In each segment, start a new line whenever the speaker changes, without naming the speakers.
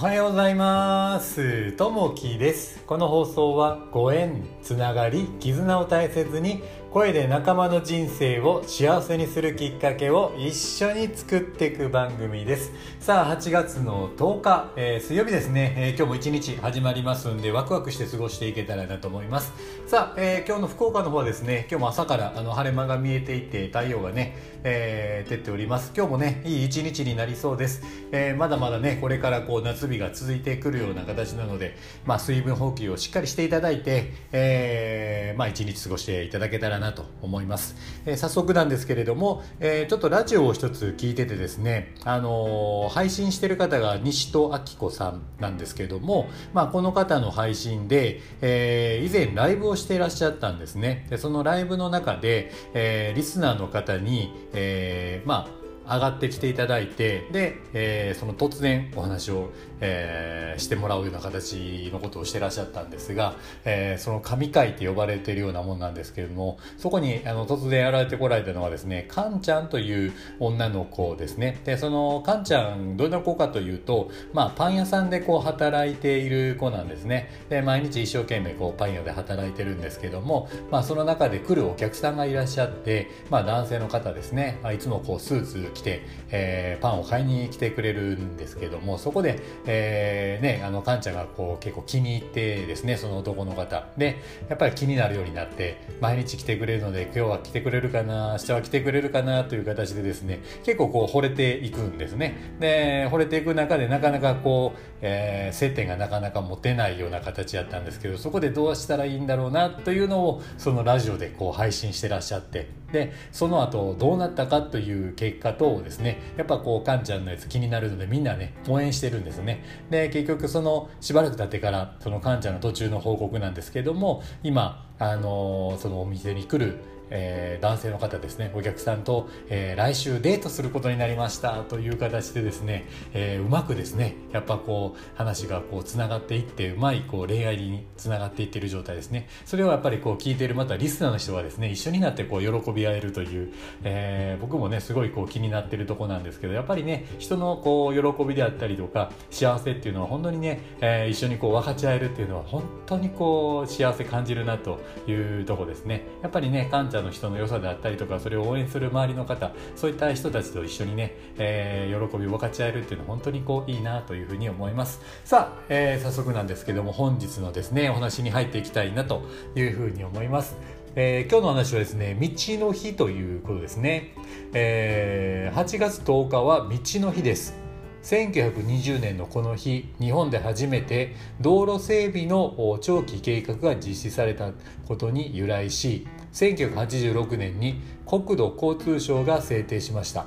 おはようございます。ともきです。この放送はご縁つながり絆を大切に声で仲間の人生を幸せにするきっかけを一緒に作っていく番組です。さあ8月の10日、えー、水曜日ですね、えー、今日も一日始まりますんでワクワクして過ごしていけたらなと思います。さあ、えー、今日の福岡の方はですね今日も朝からあの晴れ間が見えていて太陽がね、えー、照っております。今日もねいい一日になりそうです、えー、まだまだねこれからこう夏日が続いてくるような形なのでまあ水分補給をしっかりしていただいて、えー、まあ一日過ごしていただけたらなと思います、えー、早速なんですけれども、えー、ちょっとラジオを一つ聞いててですね、あのー、配信してる方が西戸明子さんなんですけども、まあ、この方の配信で、えー、以前ライブをしていらっしゃったんですね。でそのライブの中で、えー、リスナーの方に、えー、まあ上がってきていただいてで、えー、その突然お話を、えー、してもらうような形のことをしてらっしゃったんですが、えー、その神回って呼ばれているようなもんなんですけれどもそこにあの突然やられてこられたのはですねカンちゃんという女の子ですね。でそのカンちゃんどんな子かというと、まあ、パン屋さんでこう働いている子なんですね。で毎日一生懸命こうパン屋で働いてるんですけども、まあ、その中で来るお客さんがいらっしゃって、まあ、男性の方ですね、あ、いつもこうスーツ来て、えー、パンを買いに来てくれるんですけどもそこで、えー、ねあのカンちゃんがこう結構気に入ってですねその男の方。でやっぱり気になるようになって毎日来てくれるので今日は来てくれるかな明日は来てくれるかなという形でですね結構こう惚れていくんですね。で惚れていく中でなかなかこう、えー、接点がなかなか持てないような形やったんですけどそこでどうしたらいいんだろうなというのをそのラジオでこう配信してらっしゃってでその後どうなったかという結果とですね。やっぱこうカンちゃんのやつ気になるのでみんなね応援してるんですね。で結局そのしばらく経ってからそのカンちゃんの途中の報告なんですけども今あのそのお店に来るえー、男性の方ですね。お客さんと、えー、来週デートすることになりましたという形でですね、えー、うまくですねやっぱこう話がこうつながっていってうまいこう恋愛につながっていってる状態ですね。それをやっぱりこう聞いているまたリスナーの人がですね一緒になってこう喜び合えるという、えー、僕もねすごいこう気になってるとこなんですけどやっぱりね人のこう喜びであったりとか幸せっていうのは本当にね、えー、一緒にこう分かち合えるっていうのは本当にこう幸せ感じるなというとこですね。やっぱりねかんちゃんの人の良さであったりとかそれを応援する周りの方そういった人たちと一緒にね、えー、喜びを分かち合えるっていうのは本当にこういいなというふうに思います。さあ、えー、早速なんですけども本日のですねお話に入っていきたいなというふうに思います。えー、今日の話はですね道の日ということですね、えー、8月10日は道の日です。1920年のこの日日本で初めて道路整備の長期計画が実施されたことに由来し1986年に国土交通省が制定しました。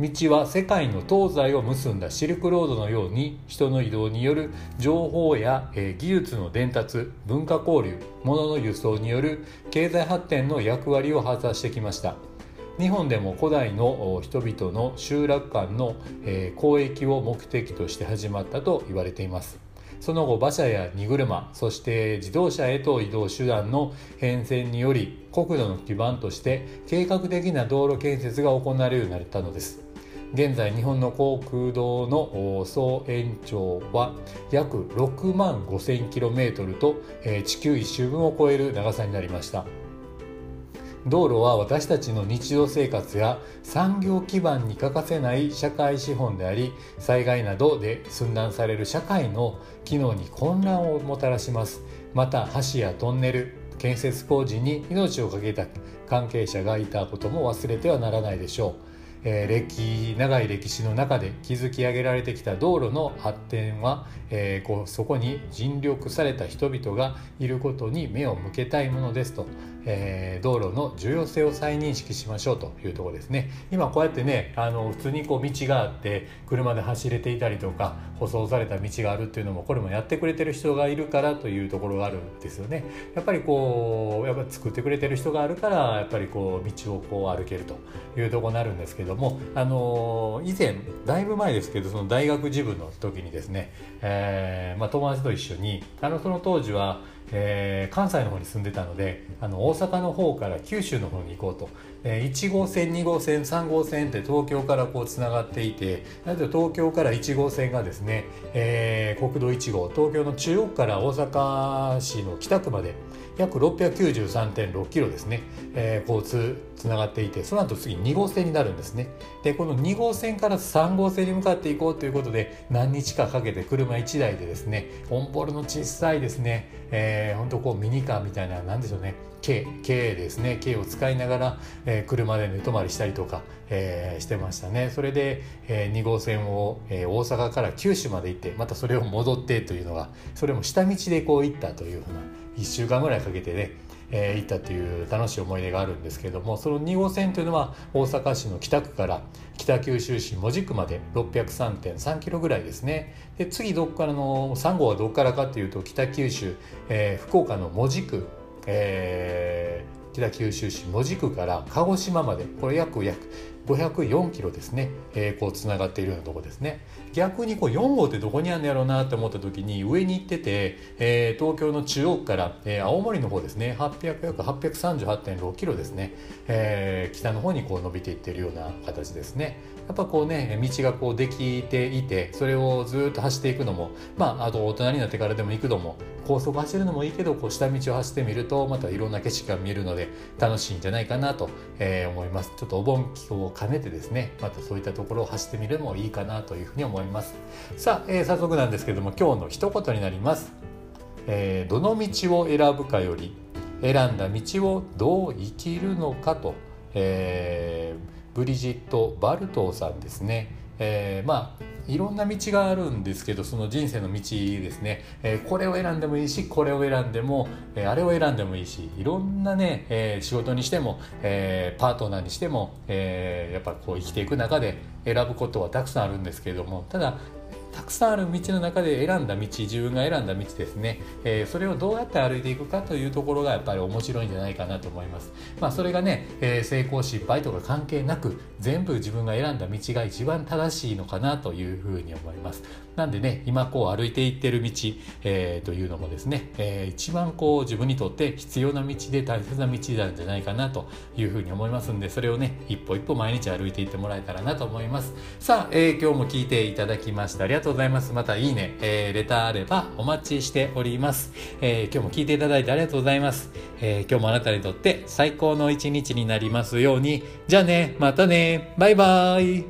道は世界の東西を結んだシルクロードのように人の移動による情報や、え技術の伝達文化交流物の輸送による経済発展の役割を果たしてきました。日本でも古代の人々の集落間の交易を目的として始まったと言われています。その後馬車や荷車そして自動車へと移動手段の変遷により国土の基盤として計画的な道路建設が行われるようになったのです。現在日本の航空道の総延長は約6万 5000km と地球一周分を超える長さになりました。道路は私たちの日常生活や産業基盤に欠かせない社会資本であり災害などで寸断される社会の機能に混乱をもたらします。また橋やトンネル建設工事に命を懸けた関係者がいたことも忘れてはならないでしょう。えー、歴長い歴史の中で築き上げられてきた道路の発展は、えー、こうそこに尽力された人々がいることに目を向けたいものですと、えー、道路の重要性を再認識しましょうというところですね。今こうやってねあの普通にこう道があって車で走れていたりとか舗装された道があるっていうのもこれもやってくれてる人がいるからというところがあるんですよね。やっぱりこうやっぱ作ってくれてる人があるからやっぱりこう道をこう歩けるというところになるんですけどども、あの以前だいぶ前ですけどその大学時分の時にですね、えーまあ、友達と一緒にあのその当時はえー、関西の方に住んでたのであの大阪の方から九州の方に行こうと、えー、1号線2号線3号線って東京からこうつながっていてなぜ東京から1号線がですね、えー、国道1号東京の中央区から大阪市の北区まで約693.6キロですね、えー、交通つながっていてその後次2号線になるんですね。でこの2号線から3号線に向かっていこうということで何日かかけて車1台でですねオンボールの小さいですね、えー、ほんとこうミニカーみたいな何でしょうね軽軽ですね。軽を使いながら、えー、車で寝泊まりしたりとか、えー、してましたね。それで、えー、2号線を、えー、大阪から九州まで行ってまたそれを戻ってというのがそれも下道でこう行ったというふうな1週間ぐらいかけてね、えー、行ったという楽しい思い出があるんですけれどもその2号線というのは大阪市の北区から北九州市門司区まで603.3キロぐらいですね。で次どこからの3号はどこからかというと北九州、えー、福岡の門司区、えー、北九州市門司区から鹿児島までこれ約約504キロですね、えー、こうつながっているようなとこですね。逆にこう4号ってどこにあるんやろうなって思った時に上に行ってて、えー、東京の中央から、えー、青森の方ですね。800約838.6キロですね、えー、北の方にこう伸びていってるような形ですね。やっぱこうね道がこうできていてそれをずっと走っていくのもまああと大人になってからでも行くのも高速走るのもいいけどこう下道を走ってみるとまたいろんな景色が見えるので楽しいんじゃないかなと、えー、思います。ちょっとお盆期を兼ねてですねまたそういったところを走ってみるのもいいかなというふうに思います。さあ、えー、早速なんですけども今日の一言になります、えー、どの道を選ぶかより選んだ道をどう生きるのかと、えー、ブリジット・バルトーさんですね、えー、まあいろんな道があるんですけどその人生の道ですね、えー、これを選んでもいいしこれを選んでも、えー、あれを選んでもいいしいろんなね、えー、仕事にしても、えパートナーにしても、えやっぱこう生きていく中で選ぶことはたくさんあるんですけれどもただたくさんある道の中で選んだ道自分が選んだ道ですね、えー、それをどうやって歩いていくかというところがやっぱり面白いんじゃないかなと思います。まあ、それがね、えー、成功失敗とか関係なく全部自分が選んだ道が一番正しいのかなというふうに思います。なんでね今こう歩いていってる道、えー、というのもですね、えー、一番こう自分にとって必要な道で大切な道なんじゃないかなというふうに思いますんでそれをね一歩一歩毎日歩いていってもらえたらなと思います。さあ、えー、今日も聞いていただきましてありがとうございます。またいいね、えー、レターあればお待ちしております。えー、今日も聞いていただいてありがとうございます。えー、今日もあなたにとって最高の一日になりますように。じゃあね、またね、バイバイ。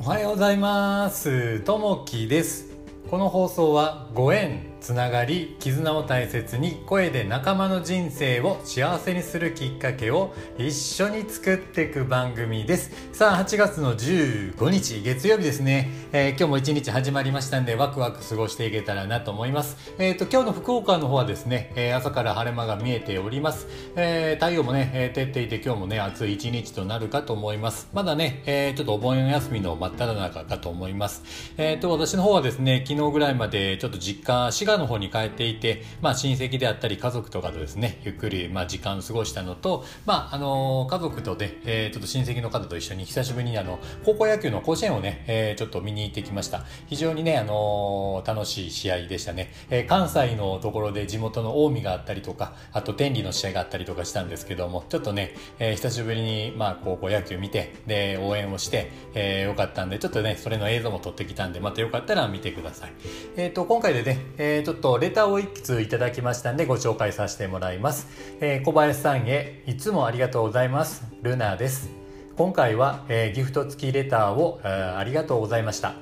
おはようございます。ともきです。この放送はご縁つながり絆を大切に声で仲間の人生を幸せにするきっかけを一緒に作っていく番組です。さあ8月の15日月曜日ですね、えー、今日も一日始まりましたんでワクワク過ごしていけたらなと思います。えっ、ー、と今日の福岡の方はですね、えー、朝から晴れ間が見えております、え太陽もね、え照っていて今日もね暑い一日となるかと思います。まだね、えちょっとお盆休みの真っ只中かと思います。えっ、と私の方はですね昨日ぐらいまでちょっと実家4月の方に帰っていて、まあ、親戚であったり家族とかとですねゆっくり、まあ、時間を過ごしたのと、まあ、あの家族とで、えー、ちょっと親戚の方と一緒に久しぶりにあの高校野球の甲子園をね、えー、ちょっと見に行ってきました。非常にね、あの楽しい試合でしたね、えー、関西のところで地元の近江があったりとかあと天理の試合があったりとかしたんですけどもちょっとね、えー、久しぶりに、まあ、高校野球見てで応援をして、えー、よかったんでちょっとねそれの映像も撮ってきたんでまたよかったら見てください。えっ、ー、と今回でね、えー、ちょっとレターを一通いただきましたんでご紹介させてもらいます、えー、小林さんへいつもありがとうございます。ルナです。今回は、えー、ギフト付きレターを、えー、ありがとうございました。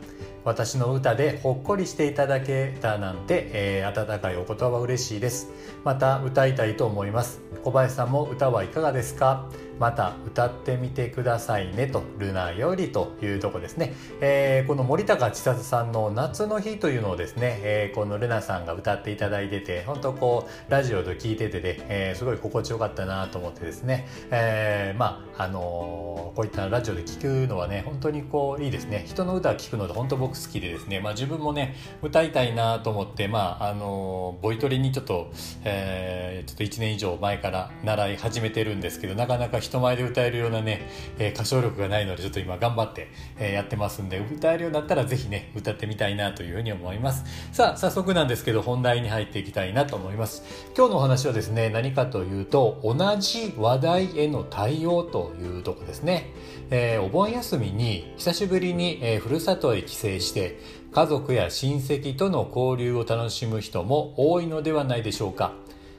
私の歌でほっこりしていただけたなんて、えー、温かいお言葉嬉しいです。また歌いたいと思います。小林さんも歌はいかがですか？また歌ってみてくださいねとルナよりというとこですね、えー、この森高千里さんの夏の日というのをですね、えー、このルナさんが歌っていただいてて本当こうラジオで聞いててで、えー、すごい心地よかったなと思ってですね、えー、まああのこういったラジオで聞くのはね本当にこういいですね。人の歌を聞くので本当僕好きでですね、まあ、自分もね歌いたいなと思ってまああのボイトレにちょっと、えー、ちょっと1年以上前から習い始めてるんですけどなかなか人前で歌えるようなね、えー、歌唱力がないのでちょっと今頑張って、えー、やってますんで歌えるようになったらぜひね歌ってみたいなというふうに思います。さあ早速なんですけど本題に入っていきたいなと思います。今日のお話はですね何かというと同じ話題への対応というとこですね、えー、お盆休みに久しぶりに、えー、ふるさとへ帰省して家族や親戚との交流を楽しむ人も多いのではないでしょうか。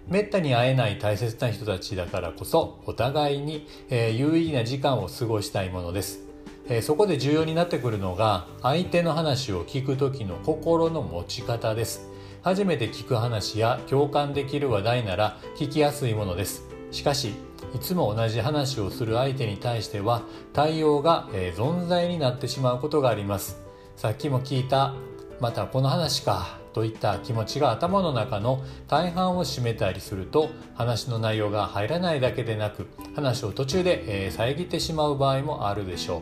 めったに会えない大切な人たちだからこそお互いに、えー、有意義な時間を過ごしたいものです、えー、そこで重要になってくるのが相手の話を聞く時の心の持ち方です。初めて聞く話や共感できる話題なら聞きやすいものです。しかしいつも同じ話をする相手に対しては対応が、えー、存在になってしまうことがあります。さっきも聞いたまたこの話か。といった気持ちが頭の中の大半を占めたりすると話の内容が入らないだけでなく話を途中で、え遮ってしまう場合もあるでしょう。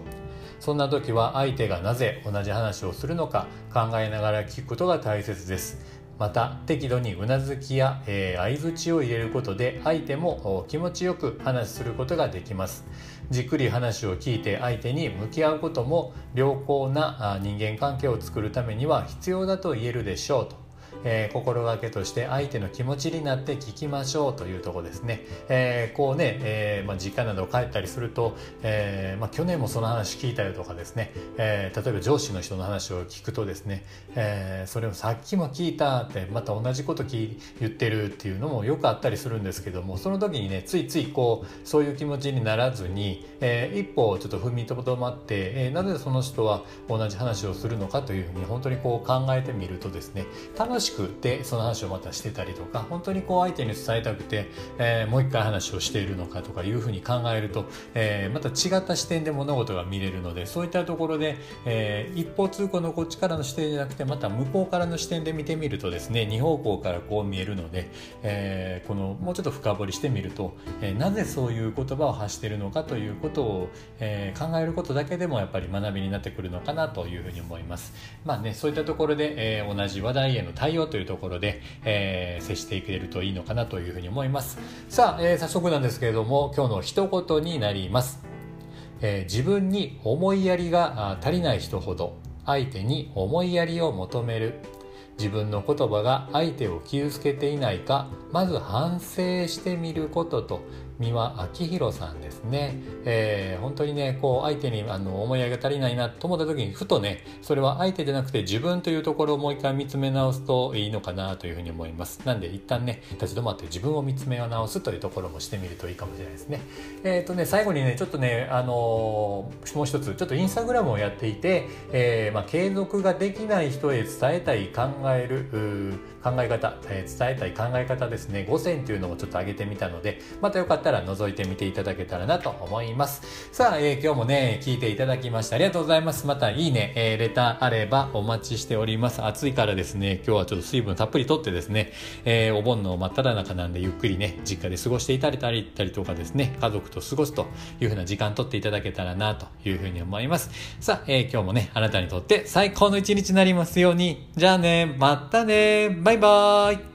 そんな時は相手がなぜ同じ話をするのか考えながら聞くことが大切です。また適度にうなずきや、えー、相づちを入れることで相手も気持ちよく話することができます。じっくり話を聞いて相手に向き合うことも良好な人間関係を作るためには必要だと言えるでしょうと。えー、心がけとして相手の気持ちになって聞きましょうというとこですね。えー、こうね、えー、まあ、実家など帰ったりすると、えまあ、去年もその話聞いたよとかですね、え例えば上司の人の話を聞くとですね、えそれをさっきも聞いたってまた同じこと言ってるっていうのもよくあったりするんですけどもその時にねついついこうそういう気持ちにならずに、え一歩ちょっと踏みとどまって、えなぜその人は同じ話をするのかというふうに本当にこう考えてみるとですね楽しくてその話をまたしてたりとか本当にこう相手に伝えたくて、えー、もう一回話をしているのかとかいうふうに考えると、えー、また違った視点で物事が見れるのでそういったところで、えー、一方通行のこっちからの視点じゃなくてまた向こうからの視点で見てみるとですね二方向からこう見えるので、えー、このもうちょっと深掘りしてみると、えー、なぜそういう言葉を発しているのかということを、えー、考えることだけでもやっぱり学びになってくるのかなというふうに思います。まあねそういったところで、えー、同じ話題への対応というところで、えー、接していけるといいのかなというふうに思います。さあ、えー、早速なんですけれども今日の一言になります、えー、自分に思いやりが足りない人ほど相手に思いやりを求める。自分の言葉が相手を傷つけていないかまず反省してみることと三輪明宏さんですね、えー、本当にねこう相手にあの思いやりが足りないなと思った時にふとねそれは相手じゃなくて自分というところをもう一回見つめ直すといいのかなというふうに思います。なんで一旦ね立ち止まって自分を見つめ直すというところもしてみるといいかもしれないですね。えっ、ー、とね最後にねちょっとねあのー、もう一つちょっとインスタグラムをやっていて、えーまあ、継続ができない人へ伝えたい考える考え方、えー、伝えたい考え方ですね。5選というのをちょっと上げてみたのでまたよかったら覗いてみていただけたらなと思います。さあ、えー、今日もね聞いていただきましてありがとうございます。またいいね、えー、レターあればお待ちしております。暑いからですね今日はちょっと水分たっぷりとってですね、えー、お盆の真っ只中なんでゆっくりね実家で過ごしていたりたりとかですね家族と過ごすというふうな時間とっていただけたらなというふうに思います。さあ、えー、今日もねあなたにとって最高の一日になりますように。じゃあねまたね。バイバーイ。